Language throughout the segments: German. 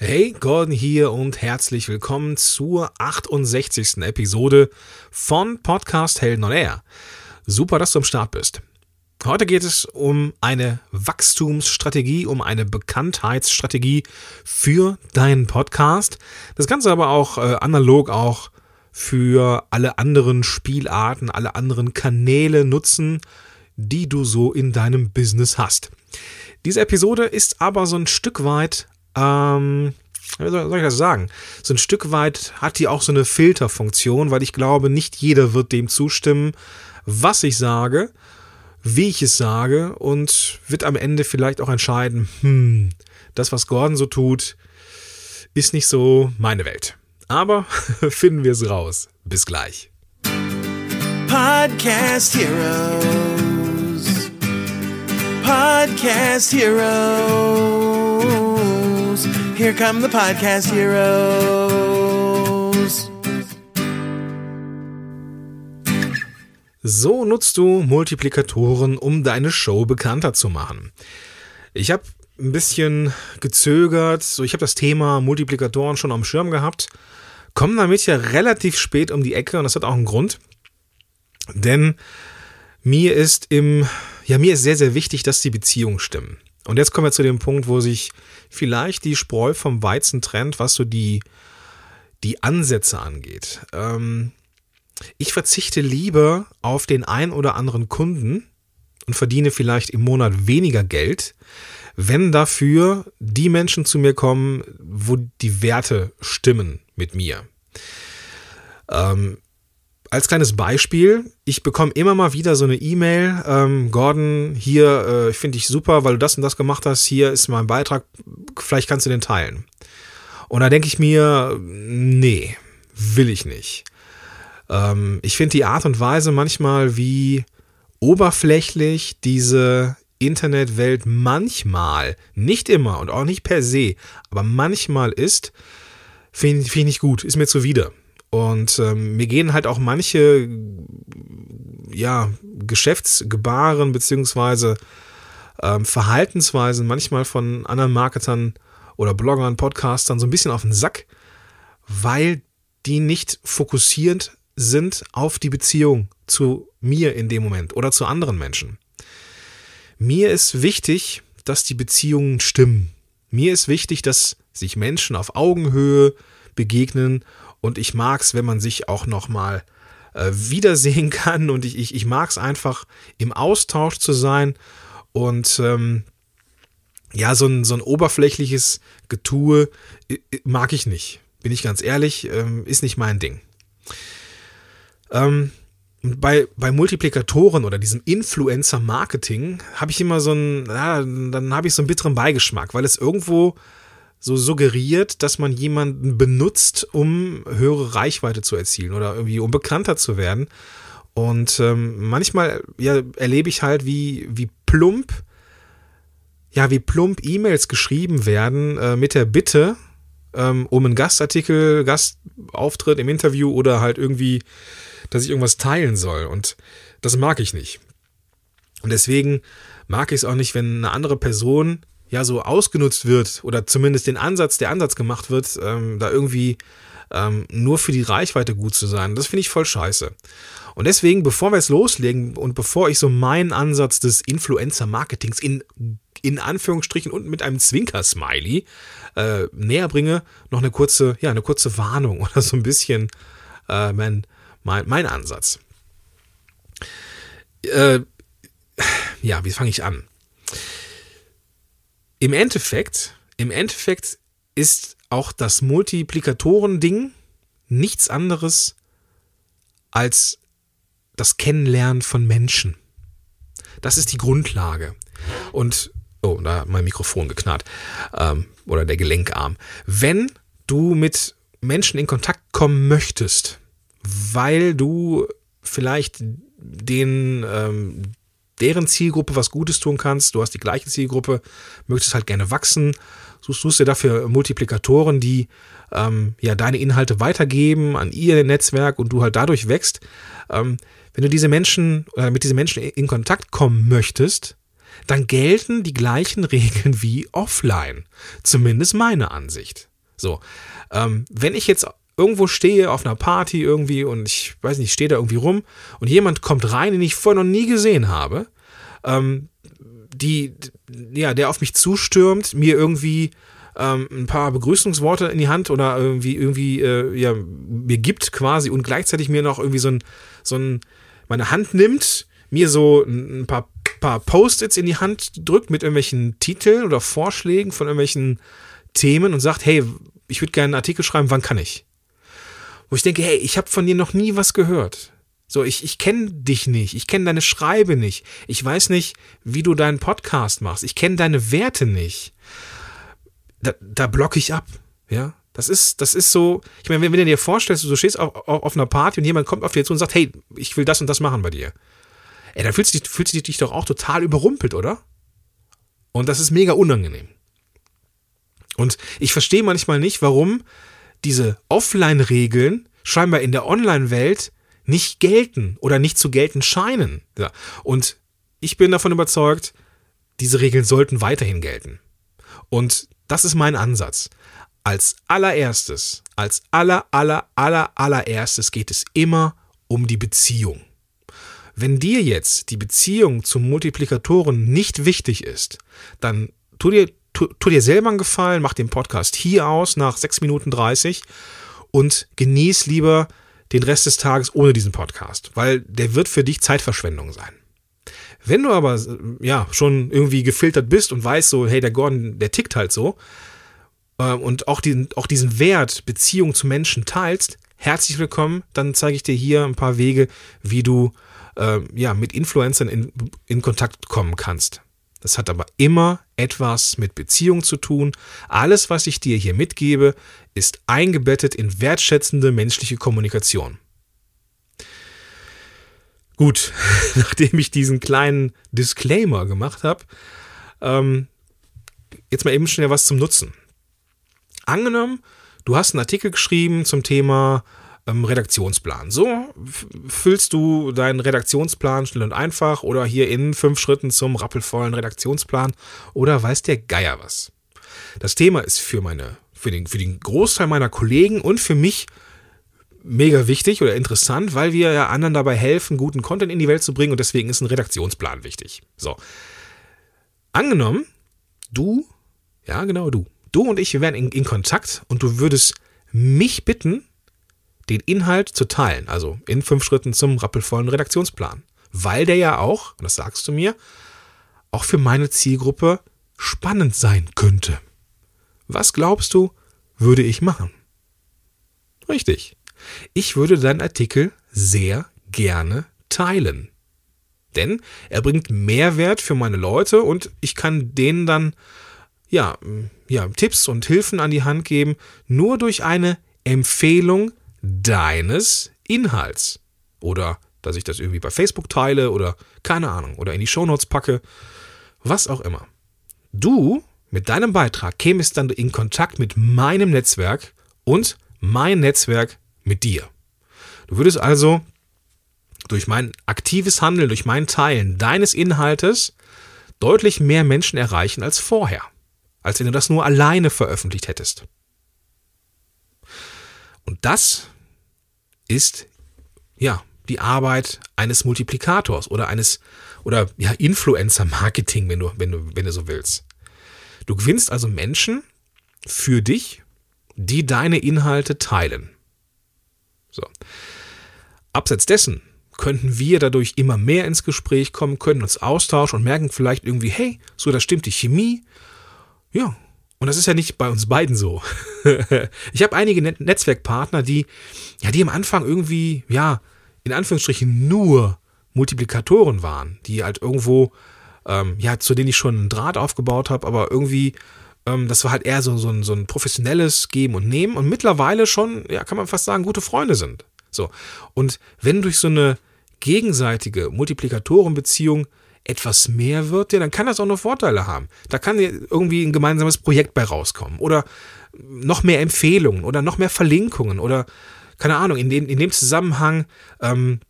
Hey, Gordon hier und herzlich willkommen zur 68. Episode von Podcast Helden on Air. Super, dass du am Start bist. Heute geht es um eine Wachstumsstrategie, um eine Bekanntheitsstrategie für deinen Podcast. Das Ganze aber auch äh, analog auch für alle anderen Spielarten, alle anderen Kanäle nutzen, die du so in deinem Business hast. Diese Episode ist aber so ein Stück weit ähm, wie soll ich das sagen? So ein Stück weit hat die auch so eine Filterfunktion, weil ich glaube, nicht jeder wird dem zustimmen, was ich sage, wie ich es sage und wird am Ende vielleicht auch entscheiden, hm, das, was Gordon so tut, ist nicht so meine Welt. Aber finden wir es raus. Bis gleich. Podcast Heroes. Podcast Heroes. Here come the Podcast Heroes. So nutzt du Multiplikatoren, um deine Show bekannter zu machen. Ich habe ein bisschen gezögert, so ich habe das Thema Multiplikatoren schon am Schirm gehabt, komme damit ja relativ spät um die Ecke und das hat auch einen Grund. Denn mir ist im, ja, mir ist sehr, sehr wichtig, dass die Beziehungen stimmen. Und jetzt kommen wir zu dem Punkt, wo sich vielleicht die Spreu vom Weizen trennt, was so die, die Ansätze angeht. Ähm, ich verzichte lieber auf den ein oder anderen Kunden und verdiene vielleicht im Monat weniger Geld, wenn dafür die Menschen zu mir kommen, wo die Werte stimmen mit mir. Ähm, als kleines Beispiel, ich bekomme immer mal wieder so eine E-Mail, ähm, Gordon, hier äh, finde ich super, weil du das und das gemacht hast, hier ist mein Beitrag, vielleicht kannst du den teilen. Und da denke ich mir, nee, will ich nicht. Ähm, ich finde die Art und Weise manchmal, wie oberflächlich diese Internetwelt manchmal, nicht immer und auch nicht per se, aber manchmal ist, finde find ich nicht gut, ist mir zuwider. Und ähm, mir gehen halt auch manche ja, Geschäftsgebaren beziehungsweise ähm, Verhaltensweisen manchmal von anderen Marketern oder Bloggern, Podcastern so ein bisschen auf den Sack, weil die nicht fokussiert sind auf die Beziehung zu mir in dem Moment oder zu anderen Menschen. Mir ist wichtig, dass die Beziehungen stimmen. Mir ist wichtig, dass sich Menschen auf Augenhöhe begegnen und ich mag es, wenn man sich auch nochmal äh, wiedersehen kann und ich, ich, ich mag es einfach im Austausch zu sein und ähm, ja, so ein, so ein oberflächliches Getue mag ich nicht. Bin ich ganz ehrlich, ähm, ist nicht mein Ding. Ähm, bei, bei Multiplikatoren oder diesem Influencer-Marketing habe ich immer so einen, ja, dann habe ich so einen bitteren Beigeschmack, weil es irgendwo so suggeriert, dass man jemanden benutzt, um höhere Reichweite zu erzielen oder irgendwie um bekannter zu werden. Und ähm, manchmal ja, erlebe ich halt, wie, wie plump, ja, wie plump E-Mails geschrieben werden äh, mit der Bitte ähm, um einen Gastartikel, Gastauftritt im Interview oder halt irgendwie, dass ich irgendwas teilen soll. Und das mag ich nicht. Und deswegen mag ich es auch nicht, wenn eine andere Person ja so ausgenutzt wird oder zumindest den Ansatz, der Ansatz gemacht wird, ähm, da irgendwie ähm, nur für die Reichweite gut zu sein. Das finde ich voll scheiße. Und deswegen, bevor wir jetzt loslegen und bevor ich so meinen Ansatz des Influencer-Marketings in, in Anführungsstrichen und mit einem Zwinker-Smiley äh, näher bringe, noch eine kurze, ja, eine kurze Warnung oder so ein bisschen äh, mein, mein, mein Ansatz. Äh, ja, wie fange ich an? Im Endeffekt, im Endeffekt ist auch das Multiplikatoren-Ding nichts anderes als das Kennenlernen von Menschen. Das ist die Grundlage. Und, oh, da hat mein Mikrofon geknarrt. Ähm, oder der Gelenkarm. Wenn du mit Menschen in Kontakt kommen möchtest, weil du vielleicht den, ähm, deren Zielgruppe was Gutes tun kannst. Du hast die gleiche Zielgruppe, möchtest halt gerne wachsen, suchst, suchst dir dafür Multiplikatoren, die ähm, ja deine Inhalte weitergeben an ihr Netzwerk und du halt dadurch wächst. Ähm, wenn du diese Menschen äh, mit diesen Menschen in Kontakt kommen möchtest, dann gelten die gleichen Regeln wie offline. Zumindest meine Ansicht. So, ähm, wenn ich jetzt irgendwo stehe auf einer Party irgendwie und ich weiß nicht, stehe da irgendwie rum und jemand kommt rein, den ich vorher noch nie gesehen habe, ähm, die, ja, der auf mich zustürmt, mir irgendwie ähm, ein paar Begrüßungsworte in die Hand oder irgendwie, irgendwie, äh, ja, mir gibt quasi und gleichzeitig mir noch irgendwie so ein, so ein, meine Hand nimmt, mir so ein paar, paar Post-its in die Hand drückt mit irgendwelchen Titeln oder Vorschlägen von irgendwelchen Themen und sagt, hey, ich würde gerne einen Artikel schreiben, wann kann ich? Wo ich denke, hey, ich habe von dir noch nie was gehört. So, ich, ich kenne dich nicht, ich kenne deine Schreibe nicht, ich weiß nicht, wie du deinen Podcast machst, ich kenne deine Werte nicht. Da, da blocke ich ab, ja. Das ist, das ist so, ich meine, wenn, wenn du dir vorstellst, du stehst auf, auf, auf einer Party und jemand kommt auf dir zu und sagt, hey, ich will das und das machen bei dir. Ey, dann fühlst du, dich, fühlst du dich doch auch total überrumpelt, oder? Und das ist mega unangenehm. Und ich verstehe manchmal nicht, warum diese Offline-Regeln scheinbar in der Online-Welt nicht gelten oder nicht zu gelten scheinen. Ja. Und ich bin davon überzeugt, diese Regeln sollten weiterhin gelten. Und das ist mein Ansatz. Als allererstes, als aller, aller, aller, allererstes geht es immer um die Beziehung. Wenn dir jetzt die Beziehung zum Multiplikatoren nicht wichtig ist, dann tu dir, tu, tu dir selber einen Gefallen, mach den Podcast hier aus nach 6 Minuten 30 und genieß lieber den Rest des Tages ohne diesen Podcast, weil der wird für dich Zeitverschwendung sein. Wenn du aber ja schon irgendwie gefiltert bist und weißt so, hey, der Gordon, der tickt halt so äh, und auch diesen, auch diesen Wert Beziehung zu Menschen teilst, herzlich willkommen. Dann zeige ich dir hier ein paar Wege, wie du äh, ja mit Influencern in, in Kontakt kommen kannst. Das hat aber immer etwas mit Beziehung zu tun. Alles, was ich dir hier mitgebe, ist eingebettet in wertschätzende menschliche Kommunikation. Gut, nachdem ich diesen kleinen Disclaimer gemacht habe, ähm, jetzt mal eben schnell was zum Nutzen. Angenommen, du hast einen Artikel geschrieben zum Thema ähm, Redaktionsplan. So füllst du deinen Redaktionsplan schnell und einfach oder hier in fünf Schritten zum rappelvollen Redaktionsplan oder weiß der Geier was. Das Thema ist für meine, für den, für den Großteil meiner Kollegen und für mich mega wichtig oder interessant, weil wir ja anderen dabei helfen, guten Content in die Welt zu bringen und deswegen ist ein Redaktionsplan wichtig. So. Angenommen, du, ja genau du, du und ich, wir wären in, in Kontakt und du würdest mich bitten, den Inhalt zu teilen, also in fünf Schritten zum rappelvollen Redaktionsplan. Weil der ja auch, das sagst du mir, auch für meine Zielgruppe spannend sein könnte. Was glaubst du, würde ich machen? Richtig. Ich würde deinen Artikel sehr gerne teilen. Denn er bringt Mehrwert für meine Leute und ich kann denen dann ja, ja, Tipps und Hilfen an die Hand geben, nur durch eine Empfehlung deines Inhalts. Oder dass ich das irgendwie bei Facebook teile oder keine Ahnung, oder in die Shownotes packe, was auch immer. Du mit deinem Beitrag kämest dann in Kontakt mit meinem Netzwerk und mein Netzwerk mit dir. Du würdest also durch mein aktives Handeln, durch mein Teilen deines Inhaltes deutlich mehr Menschen erreichen als vorher, als wenn du das nur alleine veröffentlicht hättest. Und das ist ja die Arbeit eines Multiplikators oder eines oder ja Influencer Marketing, wenn du wenn du wenn du so willst. Du gewinnst also Menschen für dich, die deine Inhalte teilen. So. Abseits dessen könnten wir dadurch immer mehr ins Gespräch kommen, können uns austauschen und merken vielleicht irgendwie, hey, so, da stimmt die Chemie. Ja, und das ist ja nicht bei uns beiden so. ich habe einige Net Netzwerkpartner, die, ja, die am Anfang irgendwie, ja, in Anführungsstrichen nur Multiplikatoren waren, die halt irgendwo, ähm, ja, zu denen ich schon einen Draht aufgebaut habe, aber irgendwie, ähm, das war halt eher so, so, ein, so ein professionelles Geben und Nehmen und mittlerweile schon, ja, kann man fast sagen, gute Freunde sind. So. Und wenn durch so eine gegenseitige Multiplikatorenbeziehung etwas mehr wird, ja, dann kann das auch nur Vorteile haben. Da kann irgendwie ein gemeinsames Projekt bei rauskommen oder noch mehr Empfehlungen oder noch mehr Verlinkungen oder keine Ahnung, in dem, in dem Zusammenhang ähm,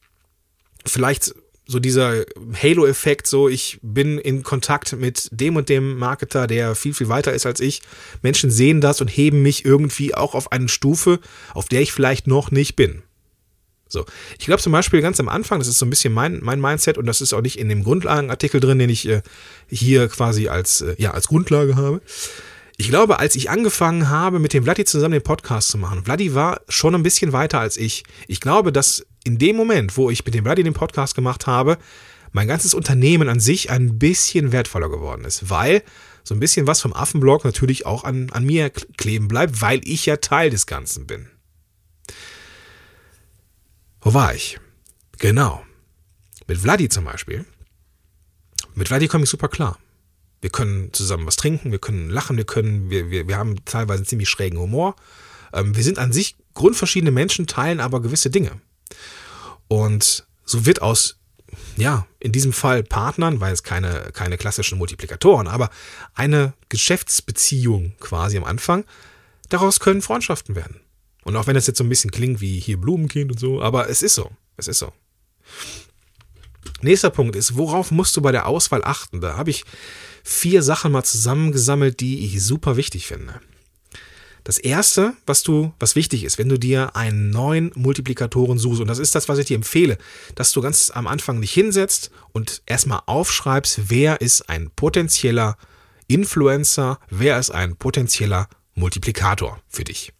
vielleicht so dieser Halo-Effekt, so ich bin in Kontakt mit dem und dem Marketer, der viel, viel weiter ist als ich. Menschen sehen das und heben mich irgendwie auch auf eine Stufe, auf der ich vielleicht noch nicht bin. So, ich glaube zum Beispiel ganz am Anfang, das ist so ein bisschen mein, mein Mindset und das ist auch nicht in dem Grundlagenartikel drin, den ich äh, hier quasi als, äh, ja, als Grundlage habe. Ich glaube, als ich angefangen habe, mit dem Vladi zusammen den Podcast zu machen, Vladi war schon ein bisschen weiter als ich. Ich glaube, dass in dem Moment, wo ich mit dem Vladi den Podcast gemacht habe, mein ganzes Unternehmen an sich ein bisschen wertvoller geworden ist, weil so ein bisschen was vom Affenblog natürlich auch an, an mir kleben bleibt, weil ich ja Teil des Ganzen bin. Wo war ich? Genau. Mit Vladi zum Beispiel. Mit Vladi komme ich super klar. Wir können zusammen was trinken, wir können lachen, wir können, wir, wir, wir haben teilweise ziemlich schrägen Humor. Ähm, wir sind an sich grundverschiedene Menschen, teilen aber gewisse Dinge. Und so wird aus, ja, in diesem Fall Partnern, weil es keine, keine klassischen Multiplikatoren, aber eine Geschäftsbeziehung quasi am Anfang, daraus können Freundschaften werden. Und auch wenn das jetzt so ein bisschen klingt wie hier Blumenkind und so, aber es ist so. Es ist so. Nächster Punkt ist, worauf musst du bei der Auswahl achten? Da habe ich vier Sachen mal zusammengesammelt, die ich super wichtig finde. Das erste, was du, was wichtig ist, wenn du dir einen neuen Multiplikatoren suchst, und das ist das, was ich dir empfehle, dass du ganz am Anfang dich hinsetzt und erstmal aufschreibst, wer ist ein potenzieller Influencer, wer ist ein potenzieller Multiplikator für dich.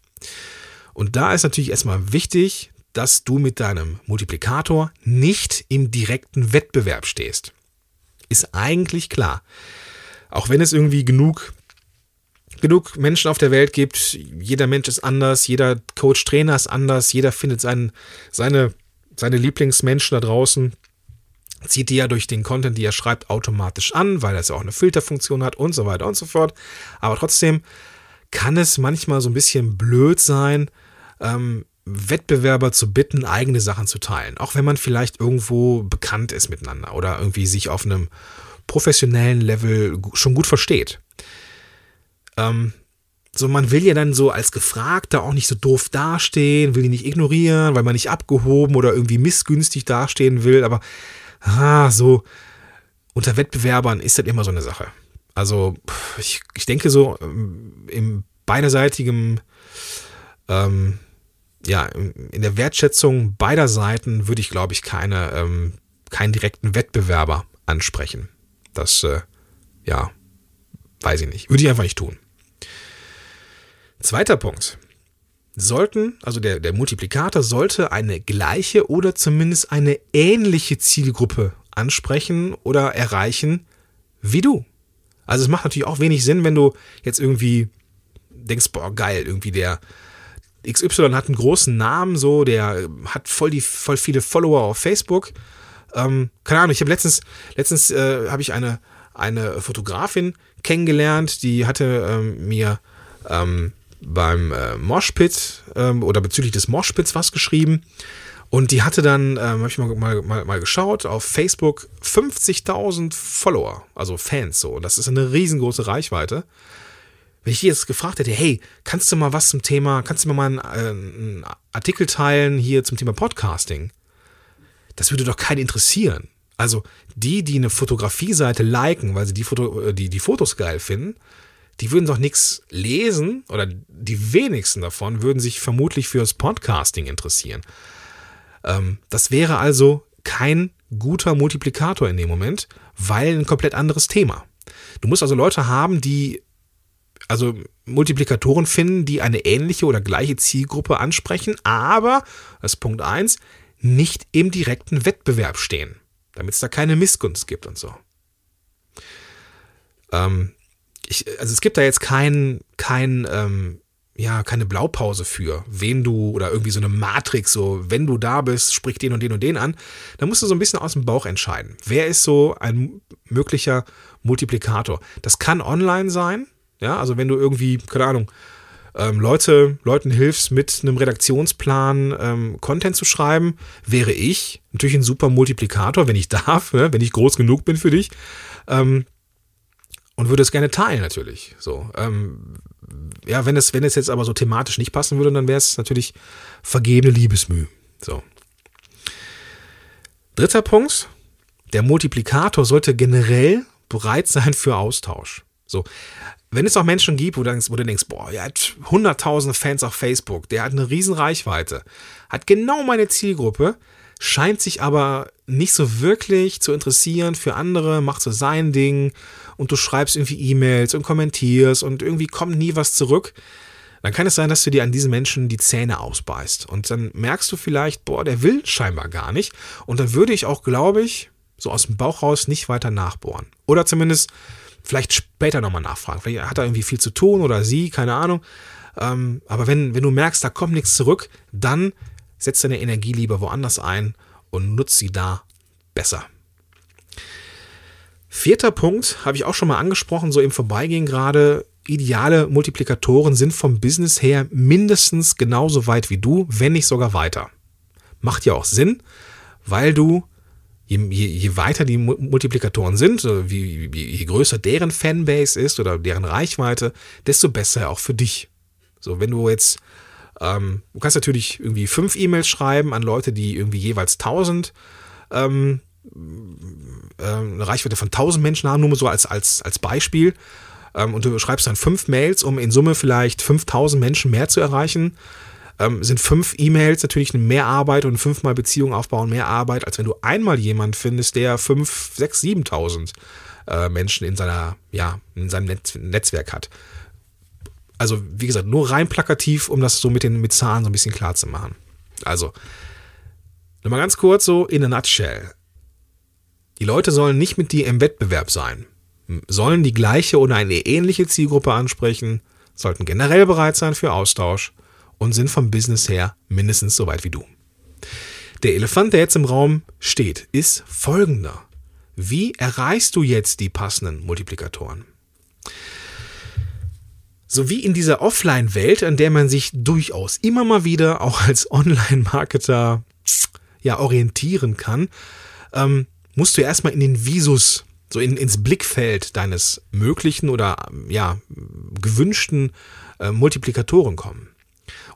Und da ist natürlich erstmal wichtig, dass du mit deinem Multiplikator nicht im direkten Wettbewerb stehst. Ist eigentlich klar. Auch wenn es irgendwie genug, genug Menschen auf der Welt gibt, jeder Mensch ist anders, jeder Coach-Trainer ist anders, jeder findet seinen, seine, seine Lieblingsmenschen da draußen, zieht die ja durch den Content, die er schreibt, automatisch an, weil das ja auch eine Filterfunktion hat und so weiter und so fort. Aber trotzdem kann es manchmal so ein bisschen blöd sein, ähm, Wettbewerber zu bitten, eigene Sachen zu teilen. Auch wenn man vielleicht irgendwo bekannt ist miteinander oder irgendwie sich auf einem professionellen Level schon gut versteht. Ähm, so, man will ja dann so als Gefragter auch nicht so doof dastehen, will die nicht ignorieren, weil man nicht abgehoben oder irgendwie missgünstig dastehen will, aber ah, so unter Wettbewerbern ist das immer so eine Sache. Also, ich, ich denke so ähm, im beiderseitigen ähm, ja, in der Wertschätzung beider Seiten würde ich, glaube ich, keine, ähm, keinen direkten Wettbewerber ansprechen. Das, äh, ja, weiß ich nicht. Würde ich einfach nicht tun. Zweiter Punkt. Sollten, also der, der Multiplikator sollte eine gleiche oder zumindest eine ähnliche Zielgruppe ansprechen oder erreichen wie du. Also es macht natürlich auch wenig Sinn, wenn du jetzt irgendwie denkst, boah, geil, irgendwie der, XY hat einen großen Namen, so, der hat voll, die, voll viele Follower auf Facebook. Ähm, keine Ahnung, ich habe letztens, letztens äh, habe ich eine, eine Fotografin kennengelernt, die hatte ähm, mir ähm, beim äh, Moshpit ähm, oder bezüglich des Moshpits was geschrieben. Und die hatte dann, ähm, habe ich mal, mal, mal, mal geschaut, auf Facebook 50.000 Follower, also Fans so. Und das ist eine riesengroße Reichweite. Wenn ich die jetzt gefragt hätte, hey, kannst du mal was zum Thema, kannst du mir mal einen, äh, einen Artikel teilen hier zum Thema Podcasting? Das würde doch keinen interessieren. Also die, die eine Fotografie-Seite liken, weil sie die, Foto, äh, die, die Fotos geil finden, die würden doch nichts lesen oder die wenigsten davon würden sich vermutlich für das Podcasting interessieren. Ähm, das wäre also kein guter Multiplikator in dem Moment, weil ein komplett anderes Thema. Du musst also Leute haben, die also Multiplikatoren finden, die eine ähnliche oder gleiche Zielgruppe ansprechen, aber, das ist Punkt 1, nicht im direkten Wettbewerb stehen, damit es da keine Missgunst gibt und so. Ähm, ich, also es gibt da jetzt kein, kein, ähm, ja, keine Blaupause für, wen du oder irgendwie so eine Matrix, so, wenn du da bist, sprich den und den und den an. Da musst du so ein bisschen aus dem Bauch entscheiden. Wer ist so ein möglicher Multiplikator? Das kann online sein, ja, also wenn du irgendwie, keine Ahnung, ähm, Leute, Leuten hilfst, mit einem Redaktionsplan ähm, Content zu schreiben, wäre ich natürlich ein super Multiplikator, wenn ich darf, ne, wenn ich groß genug bin für dich. Ähm, und würde es gerne teilen, natürlich. So, ähm, ja, wenn es, wenn es jetzt aber so thematisch nicht passen würde, dann wäre es natürlich vergebene Liebesmüh. So. Dritter Punkt, der Multiplikator sollte generell bereit sein für Austausch. So, wenn es auch Menschen gibt, wo du denkst, wo du denkst boah, er hat hunderttausende Fans auf Facebook, der hat eine riesen Reichweite, hat genau meine Zielgruppe, scheint sich aber nicht so wirklich zu interessieren für andere, macht so sein Ding und du schreibst irgendwie E-Mails und kommentierst und irgendwie kommt nie was zurück, dann kann es sein, dass du dir an diesen Menschen die Zähne ausbeißt. Und dann merkst du vielleicht, boah, der will scheinbar gar nicht. Und dann würde ich auch, glaube ich, so aus dem Bauch raus nicht weiter nachbohren. Oder zumindest vielleicht später nochmal nachfragen. Vielleicht hat er irgendwie viel zu tun oder sie, keine Ahnung. Ähm, aber wenn, wenn du merkst, da kommt nichts zurück, dann setz deine Energie lieber woanders ein und nutz sie da besser. Vierter Punkt habe ich auch schon mal angesprochen, so im Vorbeigehen gerade. Ideale Multiplikatoren sind vom Business her mindestens genauso weit wie du, wenn nicht sogar weiter. Macht ja auch Sinn, weil du, je, je, je weiter die Multiplikatoren sind, wie, wie, je größer deren Fanbase ist oder deren Reichweite, desto besser auch für dich. So, wenn du jetzt, ähm, du kannst natürlich irgendwie fünf E-Mails schreiben an Leute, die irgendwie jeweils 1000 ähm, äh, eine Reichweite von 1000 Menschen haben, nur so als, als, als Beispiel. Ähm, und du schreibst dann fünf Mails, um in Summe vielleicht 5000 Menschen mehr zu erreichen. Ähm, sind fünf E-Mails natürlich eine Mehrarbeit und fünfmal Beziehungen aufbauen mehr Arbeit, als wenn du einmal jemand findest, der fünf, sechs, 7000 äh, Menschen in seiner, ja, in seinem Netz, Netzwerk hat. Also, wie gesagt, nur rein plakativ, um das so mit den mit Zahlen so ein bisschen klar zu machen. Also, nochmal ganz kurz so in a nutshell. Die Leute sollen nicht mit dir im Wettbewerb sein, sollen die gleiche oder eine ähnliche Zielgruppe ansprechen, sollten generell bereit sein für Austausch und sind vom Business her mindestens so weit wie du. Der Elefant, der jetzt im Raum steht, ist folgender. Wie erreichst du jetzt die passenden Multiplikatoren? So wie in dieser Offline-Welt, an der man sich durchaus immer mal wieder auch als Online-Marketer ja orientieren kann, ähm, musst du erstmal in den Visus, so in, ins Blickfeld deines möglichen oder ja, gewünschten äh, Multiplikatoren kommen.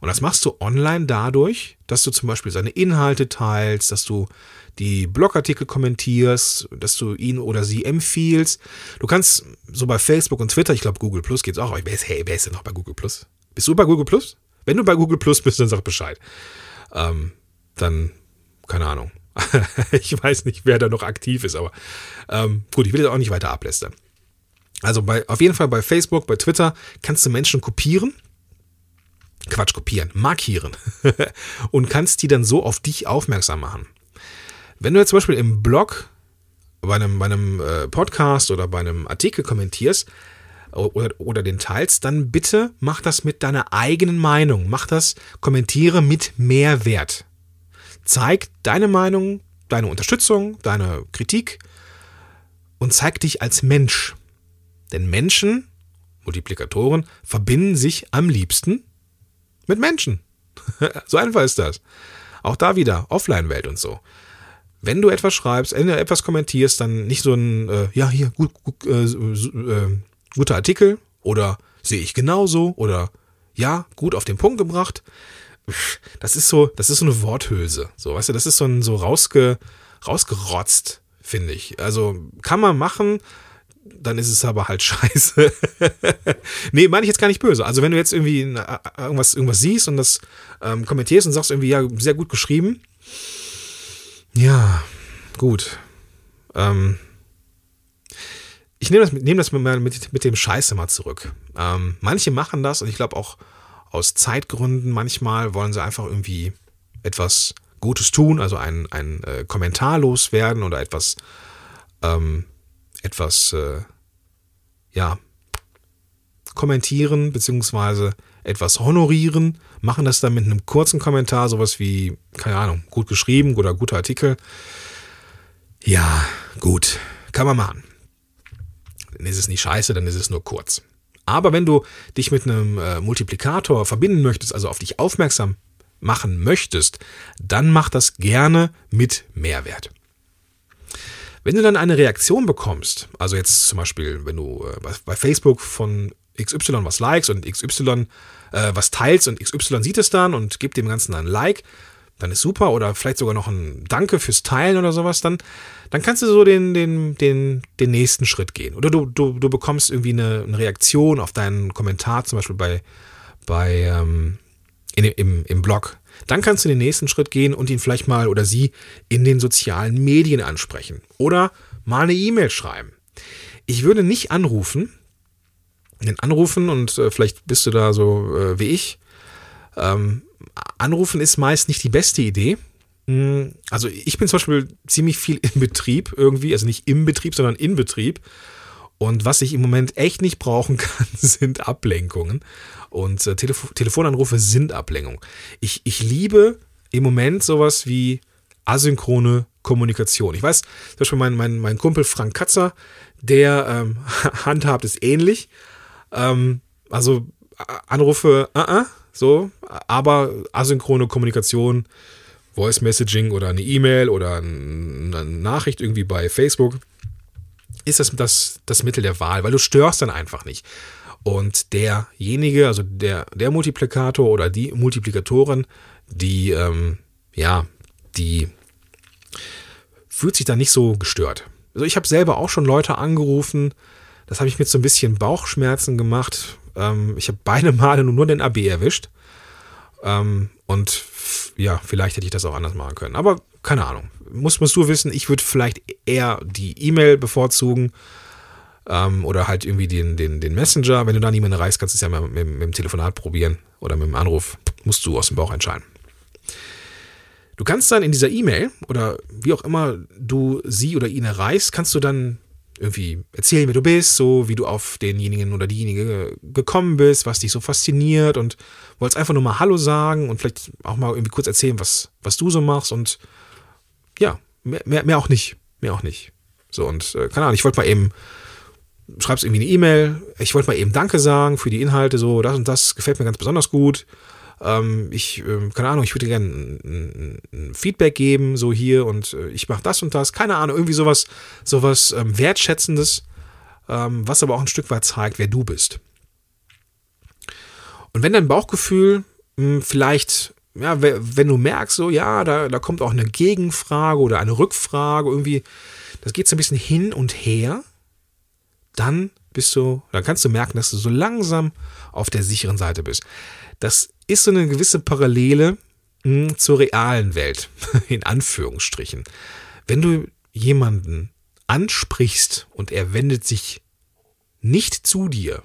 Und das machst du online dadurch, dass du zum Beispiel seine Inhalte teilst, dass du die Blogartikel kommentierst, dass du ihn oder sie empfiehlst. Du kannst so bei Facebook und Twitter, ich glaube Google Plus geht's auch, aber wer ist, hey, wer ist denn noch bei Google Plus? Bist du bei Google Plus? Wenn du bei Google Plus bist, dann sag Bescheid. Ähm, dann, keine Ahnung. ich weiß nicht, wer da noch aktiv ist, aber ähm, gut, ich will jetzt auch nicht weiter ablästern. Also bei, auf jeden Fall bei Facebook, bei Twitter kannst du Menschen kopieren. Quatsch, kopieren, markieren. und kannst die dann so auf dich aufmerksam machen. Wenn du jetzt zum Beispiel im Blog bei einem, bei einem äh, Podcast oder bei einem Artikel kommentierst oder, oder den teilst, dann bitte mach das mit deiner eigenen Meinung. Mach das, kommentiere mit Mehrwert. Zeig deine Meinung, deine Unterstützung, deine Kritik und zeig dich als Mensch. Denn Menschen, Multiplikatoren, verbinden sich am liebsten mit Menschen. so einfach ist das. Auch da wieder Offline-Welt und so. Wenn du etwas schreibst, wenn du etwas kommentierst, dann nicht so ein, äh, ja, hier, gut, gut, äh, äh, guter Artikel oder sehe ich genauso oder ja, gut auf den Punkt gebracht das ist so, das ist so eine Worthülse. So, weißt du, das ist so ein so rausge, rausgerotzt, finde ich. Also kann man machen, dann ist es aber halt scheiße. nee, meine ich jetzt gar nicht böse. Also wenn du jetzt irgendwie äh, irgendwas, irgendwas siehst und das ähm, kommentierst und sagst irgendwie, ja, sehr gut geschrieben. Ja, gut. Ähm, ich nehme das, nehm das mit, mit, mit dem Scheiße mal zurück. Ähm, manche machen das und ich glaube auch aus Zeitgründen manchmal wollen sie einfach irgendwie etwas Gutes tun, also ein, ein äh, Kommentar loswerden oder etwas, ähm, etwas, äh, ja, kommentieren, beziehungsweise etwas honorieren, machen das dann mit einem kurzen Kommentar, sowas wie, keine Ahnung, gut geschrieben oder guter Artikel. Ja, gut, kann man machen. Dann ist es nicht scheiße, dann ist es nur kurz. Aber wenn du dich mit einem äh, Multiplikator verbinden möchtest, also auf dich aufmerksam machen möchtest, dann mach das gerne mit Mehrwert. Wenn du dann eine Reaktion bekommst, also jetzt zum Beispiel, wenn du äh, bei Facebook von XY was likes und XY äh, was teilst und XY sieht es dann und gibt dem Ganzen ein Like, dann ist super oder vielleicht sogar noch ein Danke fürs Teilen oder sowas, dann, dann kannst du so den, den, den, den nächsten Schritt gehen. Oder du, du, du bekommst irgendwie eine, eine Reaktion auf deinen Kommentar, zum Beispiel bei, bei ähm, in, im, im Blog. Dann kannst du den nächsten Schritt gehen und ihn vielleicht mal oder sie in den sozialen Medien ansprechen. Oder mal eine E-Mail schreiben. Ich würde nicht anrufen, den anrufen und äh, vielleicht bist du da so äh, wie ich. Ähm, Anrufen ist meist nicht die beste Idee. Hm, also ich bin zum Beispiel ziemlich viel im Betrieb irgendwie, also nicht im Betrieb, sondern in Betrieb. Und was ich im Moment echt nicht brauchen kann, sind Ablenkungen. Und äh, Telefo Telefonanrufe sind Ablenkung. Ich, ich liebe im Moment sowas wie asynchrone Kommunikation. Ich weiß, zum Beispiel mein, mein, mein Kumpel Frank Katzer, der ähm, handhabt es ähnlich. Ähm, also Anrufe, uh -uh, so, aber asynchrone Kommunikation, Voice Messaging oder eine E-Mail oder eine Nachricht irgendwie bei Facebook, ist das, das das Mittel der Wahl, weil du störst dann einfach nicht. Und derjenige, also der, der Multiplikator oder die Multiplikatorin, die, ähm, ja, die fühlt sich da nicht so gestört. Also ich habe selber auch schon Leute angerufen, das habe ich mit so ein bisschen Bauchschmerzen gemacht, ähm, ich habe beide Male nur den AB erwischt. Ähm, und ja, vielleicht hätte ich das auch anders machen können. Aber keine Ahnung. Muss, musst du wissen, ich würde vielleicht eher die E-Mail bevorzugen. Ähm, oder halt irgendwie den, den, den Messenger. Wenn du da niemanden erreichst, kannst du es ja mit, mit, mit dem Telefonat probieren oder mit dem Anruf. Musst du aus dem Bauch entscheiden. Du kannst dann in dieser E-Mail oder wie auch immer du sie oder ihn erreichst, kannst du dann irgendwie erzählen, wer du bist, so wie du auf denjenigen oder diejenige gekommen bist, was dich so fasziniert und wolltest einfach nur mal Hallo sagen und vielleicht auch mal irgendwie kurz erzählen, was, was du so machst und ja, mehr, mehr, mehr auch nicht. Mehr auch nicht. So und äh, keine Ahnung, ich wollte mal eben, schreibst irgendwie eine E-Mail, ich wollte mal eben Danke sagen für die Inhalte, so das und das gefällt mir ganz besonders gut ähm, ich, äh, keine Ahnung, ich würde gerne ein, ein, Feedback geben, so hier und äh, ich mache das und das, keine Ahnung, irgendwie sowas, sowas ähm, Wertschätzendes, ähm, was aber auch ein Stück weit zeigt, wer du bist. Und wenn dein Bauchgefühl mh, hm, vielleicht, ja, wenn du merkst, so, ja, da, da kommt auch eine Gegenfrage oder eine Rückfrage, irgendwie, das geht so ein bisschen hin und her, dann bist du, dann kannst du merken, dass du so langsam auf der sicheren Seite bist. Das ist so eine gewisse Parallele hm, zur realen Welt, in Anführungsstrichen. Wenn du jemanden ansprichst und er wendet sich nicht zu dir,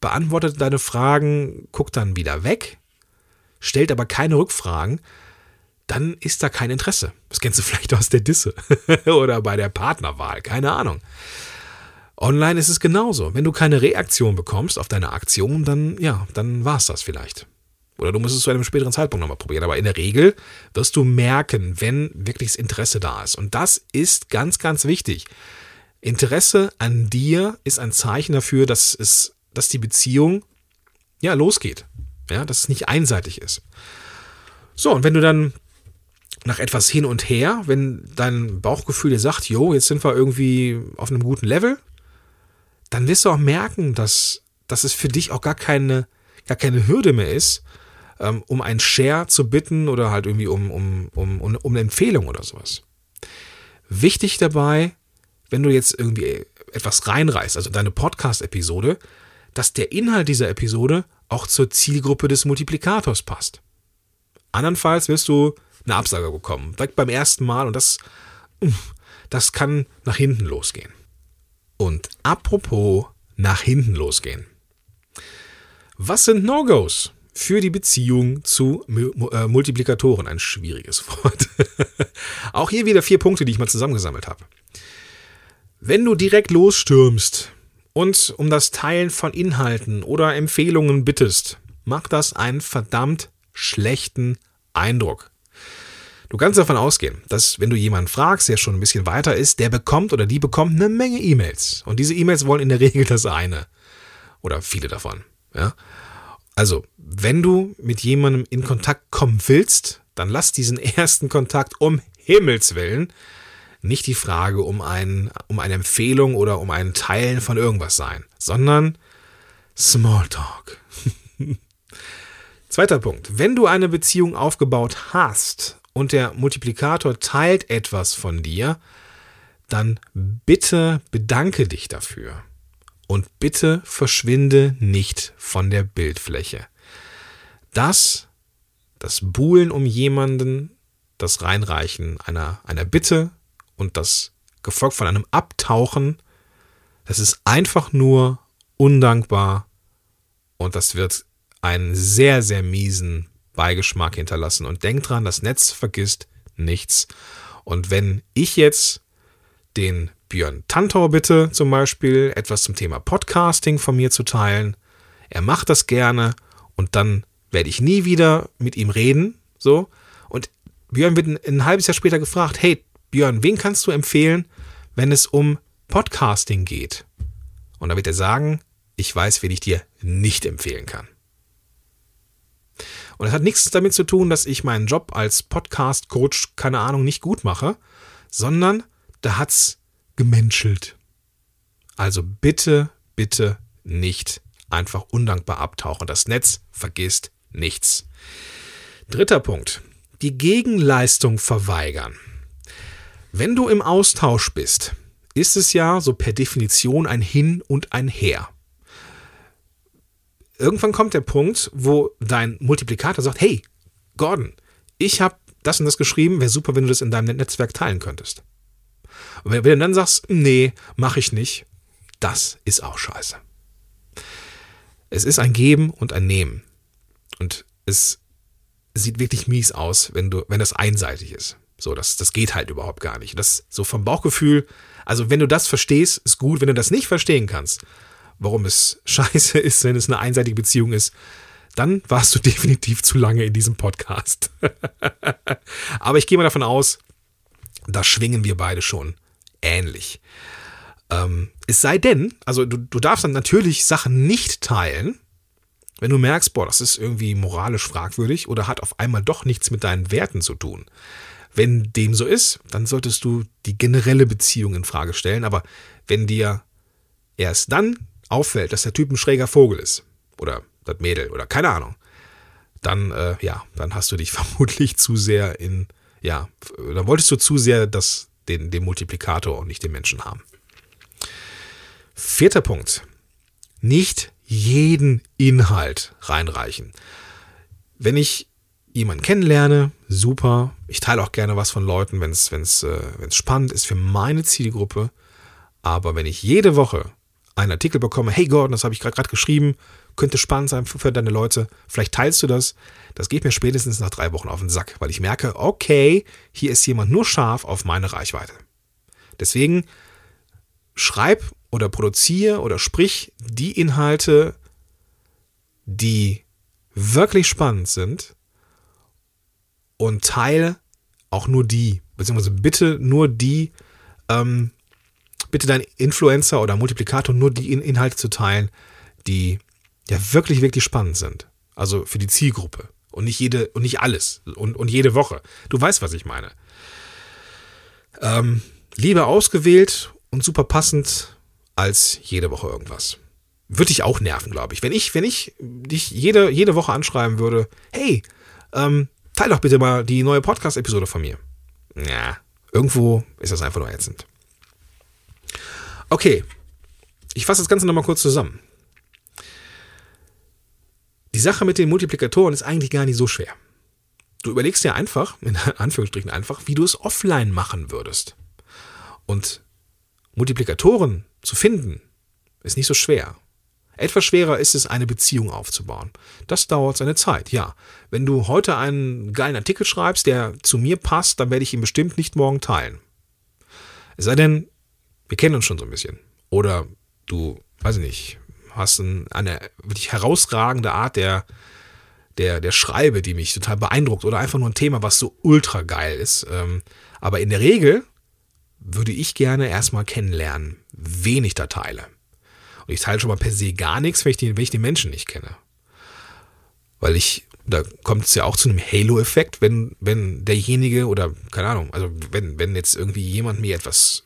beantwortet deine Fragen, guckt dann wieder weg, stellt aber keine Rückfragen, dann ist da kein Interesse. Das kennst du vielleicht aus der Disse oder bei der Partnerwahl, keine Ahnung. Online ist es genauso. Wenn du keine Reaktion bekommst auf deine Aktion, dann ja, dann war es das vielleicht. Oder du musst es zu einem späteren Zeitpunkt nochmal probieren. Aber in der Regel wirst du merken, wenn wirklich das Interesse da ist. Und das ist ganz, ganz wichtig. Interesse an dir ist ein Zeichen dafür, dass es, dass die Beziehung ja losgeht. Ja, dass es nicht einseitig ist. So, und wenn du dann nach etwas hin und her, wenn dein Bauchgefühl dir sagt, jo, jetzt sind wir irgendwie auf einem guten Level, dann wirst du auch merken, dass, dass es für dich auch gar keine, gar keine Hürde mehr ist, ähm, um einen Share zu bitten oder halt irgendwie um, um, um, um, um eine Empfehlung oder sowas. Wichtig dabei, wenn du jetzt irgendwie etwas reinreißt, also deine Podcast-Episode, dass der Inhalt dieser Episode auch zur Zielgruppe des Multiplikators passt. Andernfalls wirst du eine Absage bekommen, direkt beim ersten Mal und das, das kann nach hinten losgehen. Und apropos nach hinten losgehen. Was sind No-Gos für die Beziehung zu äh, Multiplikatoren? Ein schwieriges Wort. Auch hier wieder vier Punkte, die ich mal zusammengesammelt habe. Wenn du direkt losstürmst und um das Teilen von Inhalten oder Empfehlungen bittest, macht das einen verdammt schlechten Eindruck. Du kannst davon ausgehen, dass wenn du jemanden fragst, der schon ein bisschen weiter ist, der bekommt oder die bekommt eine Menge E-Mails. Und diese E-Mails wollen in der Regel das eine. Oder viele davon. Ja? Also, wenn du mit jemandem in Kontakt kommen willst, dann lass diesen ersten Kontakt um Himmels Willen nicht die Frage um, ein, um eine Empfehlung oder um ein Teilen von irgendwas sein, sondern Smalltalk. Zweiter Punkt. Wenn du eine Beziehung aufgebaut hast und der Multiplikator teilt etwas von dir, dann bitte bedanke dich dafür. Und bitte verschwinde nicht von der Bildfläche. Das, das Buhlen um jemanden, das Reinreichen einer, einer Bitte und das gefolgt von einem Abtauchen, das ist einfach nur undankbar und das wird einen sehr, sehr miesen Beigeschmack hinterlassen. Und denk dran, das Netz vergisst nichts. Und wenn ich jetzt den Björn Tantor bitte, zum Beispiel, etwas zum Thema Podcasting von mir zu teilen, er macht das gerne und dann werde ich nie wieder mit ihm reden, so. Und Björn wird ein, ein halbes Jahr später gefragt, hey, Björn, wen kannst du empfehlen, wenn es um Podcasting geht? Und da wird er sagen, ich weiß, wen ich dir nicht empfehlen kann. Und es hat nichts damit zu tun, dass ich meinen Job als Podcast-Coach, keine Ahnung, nicht gut mache, sondern da hat's gemenschelt. Also bitte, bitte nicht einfach undankbar abtauchen. Das Netz vergisst nichts. Dritter Punkt. Die Gegenleistung verweigern. Wenn du im Austausch bist, ist es ja so per Definition ein Hin und ein Her irgendwann kommt der Punkt, wo dein Multiplikator sagt, hey, Gordon, ich habe das und das geschrieben, wäre super, wenn du das in deinem Netzwerk teilen könntest. Und wenn du dann sagst, nee, mache ich nicht, das ist auch scheiße. Es ist ein Geben und ein Nehmen. Und es sieht wirklich mies aus, wenn du, wenn das einseitig ist. So, das, das geht halt überhaupt gar nicht. Das so vom Bauchgefühl, also wenn du das verstehst, ist gut. Wenn du das nicht verstehen kannst, warum es scheiße ist, wenn es eine einseitige Beziehung ist, dann warst du definitiv zu lange in diesem Podcast. Aber ich gehe mal davon aus, da schwingen wir beide schon ähnlich. Ähm, es sei denn, also du, du darfst dann natürlich Sachen nicht teilen, wenn du merkst, boah, das ist irgendwie moralisch fragwürdig oder hat auf einmal doch nichts mit deinen Werten zu tun. Wenn dem so ist, dann solltest du die generelle Beziehung in Frage stellen. Aber wenn dir erst dann auffällt, dass der Typ ein schräger Vogel ist oder das Mädel oder keine Ahnung, dann äh, ja, dann hast du dich vermutlich zu sehr in ja, dann wolltest du zu sehr das, den, den Multiplikator und nicht den Menschen haben. Vierter Punkt. Nicht jeden Inhalt reinreichen. Wenn ich jemanden kennenlerne, super. Ich teile auch gerne was von Leuten, wenn es äh, spannend ist für meine Zielgruppe. Aber wenn ich jede Woche einen Artikel bekomme, hey Gordon, das habe ich gerade geschrieben, könnte spannend sein für deine Leute, vielleicht teilst du das. Das geht mir spätestens nach drei Wochen auf den Sack, weil ich merke, okay, hier ist jemand nur scharf auf meine Reichweite. Deswegen schreib oder produziere oder sprich die Inhalte, die wirklich spannend sind und teile auch nur die, beziehungsweise bitte nur die ähm, bitte dein Influencer oder Multiplikator nur die Inhalte zu teilen, die ja wirklich, wirklich spannend sind. Also für die Zielgruppe. Und nicht jede, und nicht alles. Und, und jede Woche. Du weißt, was ich meine. Ähm, lieber ausgewählt und super passend als jede Woche irgendwas. Würde ich auch nerven, glaube ich. Wenn ich, wenn ich dich jede, jede Woche anschreiben würde, hey, ähm, teile doch bitte mal die neue Podcast-Episode von mir. Ja, irgendwo ist das einfach nur ätzend. Okay, ich fasse das Ganze nochmal kurz zusammen. Die Sache mit den Multiplikatoren ist eigentlich gar nicht so schwer. Du überlegst dir einfach, in Anführungsstrichen einfach, wie du es offline machen würdest. Und Multiplikatoren zu finden, ist nicht so schwer. Etwas schwerer ist es, eine Beziehung aufzubauen. Das dauert seine Zeit, ja. Wenn du heute einen geilen Artikel schreibst, der zu mir passt, dann werde ich ihn bestimmt nicht morgen teilen. Es sei denn, wir kennen uns schon so ein bisschen. Oder du, weiß ich nicht, hast eine wirklich herausragende Art der, der, der Schreibe, die mich total beeindruckt. Oder einfach nur ein Thema, was so ultra geil ist. Ähm, aber in der Regel würde ich gerne erstmal kennenlernen, wen ich da teile. Und ich teile schon mal per se gar nichts, wenn ich die, wenn ich die Menschen nicht kenne. Weil ich, da kommt es ja auch zu einem Halo-Effekt, wenn, wenn derjenige oder, keine Ahnung, also wenn, wenn jetzt irgendwie jemand mir etwas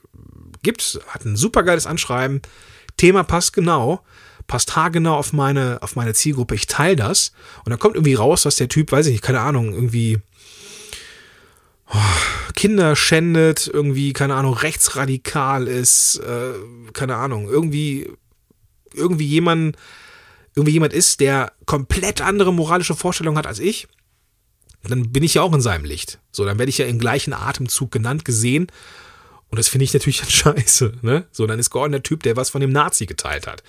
gibt, hat ein super geiles Anschreiben, Thema passt genau, passt haargenau auf meine, auf meine Zielgruppe, ich teile das und dann kommt irgendwie raus, dass der Typ, weiß ich nicht, keine Ahnung, irgendwie oh, Kinder schändet, irgendwie, keine Ahnung, rechtsradikal ist, äh, keine Ahnung, irgendwie, irgendwie jemand, irgendwie jemand ist, der komplett andere moralische Vorstellungen hat als ich, dann bin ich ja auch in seinem Licht. So, dann werde ich ja im gleichen Atemzug genannt, gesehen. Und das finde ich natürlich dann scheiße. Ne? So, dann ist Gordon der Typ, der was von dem Nazi geteilt hat.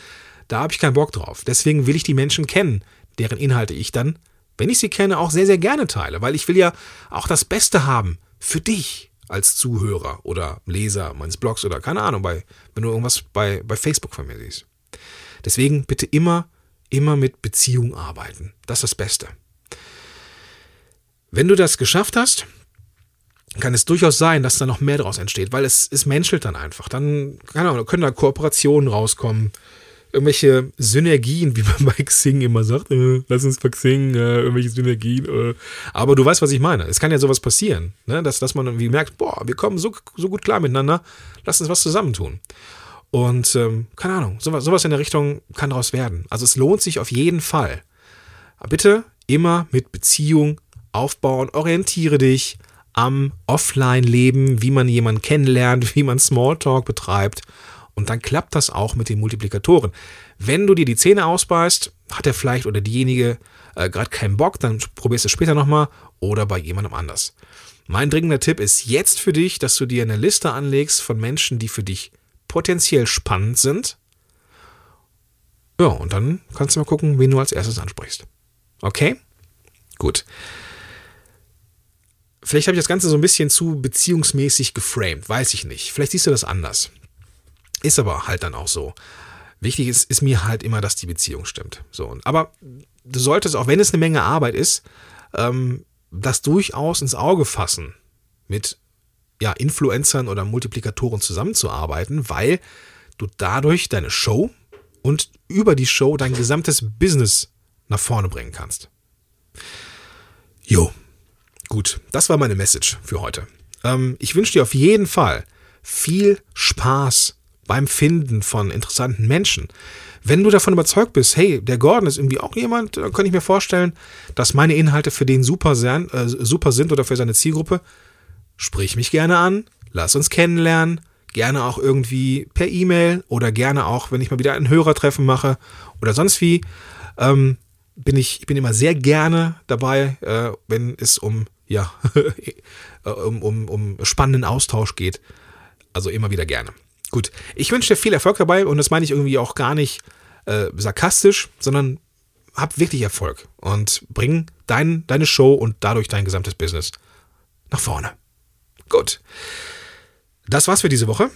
Da habe ich keinen Bock drauf. Deswegen will ich die Menschen kennen, deren Inhalte ich dann, wenn ich sie kenne, auch sehr, sehr gerne teile. Weil ich will ja auch das Beste haben für dich als Zuhörer oder Leser meines Blogs oder keine Ahnung, bei, wenn du irgendwas bei, bei Facebook von mir siehst. Deswegen bitte immer, immer mit Beziehung arbeiten. Das ist das Beste. Wenn du das geschafft hast, kann es durchaus sein, dass da noch mehr draus entsteht, weil es, es menschelt dann einfach. Dann Ahnung, können da Kooperationen rauskommen, irgendwelche Synergien, wie man bei Xing immer sagt, äh, lass uns bei Xing, äh, irgendwelche Synergien. Äh. Aber du weißt, was ich meine. Es kann ja sowas passieren, ne? dass, dass man irgendwie merkt, boah, wir kommen so, so gut klar miteinander, lass uns was zusammentun. Und ähm, keine Ahnung, sowas, sowas in der Richtung kann daraus werden. Also es lohnt sich auf jeden Fall. Aber bitte immer mit Beziehung aufbauen, orientiere dich am Offline-Leben, wie man jemanden kennenlernt, wie man Smalltalk betreibt. Und dann klappt das auch mit den Multiplikatoren. Wenn du dir die Zähne ausbeißt, hat er vielleicht oder diejenige äh, gerade keinen Bock, dann probierst du es später nochmal oder bei jemandem anders. Mein dringender Tipp ist jetzt für dich, dass du dir eine Liste anlegst von Menschen, die für dich potenziell spannend sind. Ja, und dann kannst du mal gucken, wen du als erstes ansprichst. Okay? Gut. Vielleicht habe ich das Ganze so ein bisschen zu beziehungsmäßig geframed, weiß ich nicht. Vielleicht siehst du das anders. Ist aber halt dann auch so. Wichtig ist, ist mir halt immer, dass die Beziehung stimmt. So, aber du solltest, auch wenn es eine Menge Arbeit ist, ähm, das durchaus ins Auge fassen, mit ja, Influencern oder Multiplikatoren zusammenzuarbeiten, weil du dadurch deine Show und über die Show dein gesamtes Business nach vorne bringen kannst. Jo, Gut, das war meine Message für heute. Ähm, ich wünsche dir auf jeden Fall viel Spaß beim Finden von interessanten Menschen. Wenn du davon überzeugt bist, hey, der Gordon ist irgendwie auch jemand, dann kann ich mir vorstellen, dass meine Inhalte für den super, sein, äh, super sind oder für seine Zielgruppe, sprich mich gerne an, lass uns kennenlernen, gerne auch irgendwie per E-Mail oder gerne auch, wenn ich mal wieder ein Hörertreffen mache oder sonst wie. Ähm, bin ich, ich bin immer sehr gerne dabei, äh, wenn es um ja, um, um, um spannenden Austausch geht. Also immer wieder gerne. Gut, ich wünsche dir viel Erfolg dabei und das meine ich irgendwie auch gar nicht äh, sarkastisch, sondern hab wirklich Erfolg und bring dein, deine Show und dadurch dein gesamtes Business nach vorne. Gut. Das war's für diese Woche.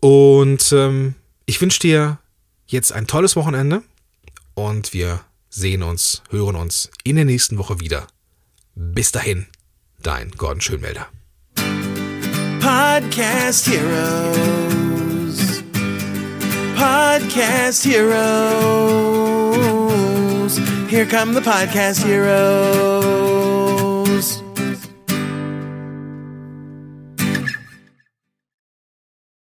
Und ähm, ich wünsche dir jetzt ein tolles Wochenende und wir sehen uns, hören uns in der nächsten Woche wieder. Bis dahin, dein Gordon Schönmelder. Podcast Heroes. Podcast Heroes. Here come the Podcast Heroes.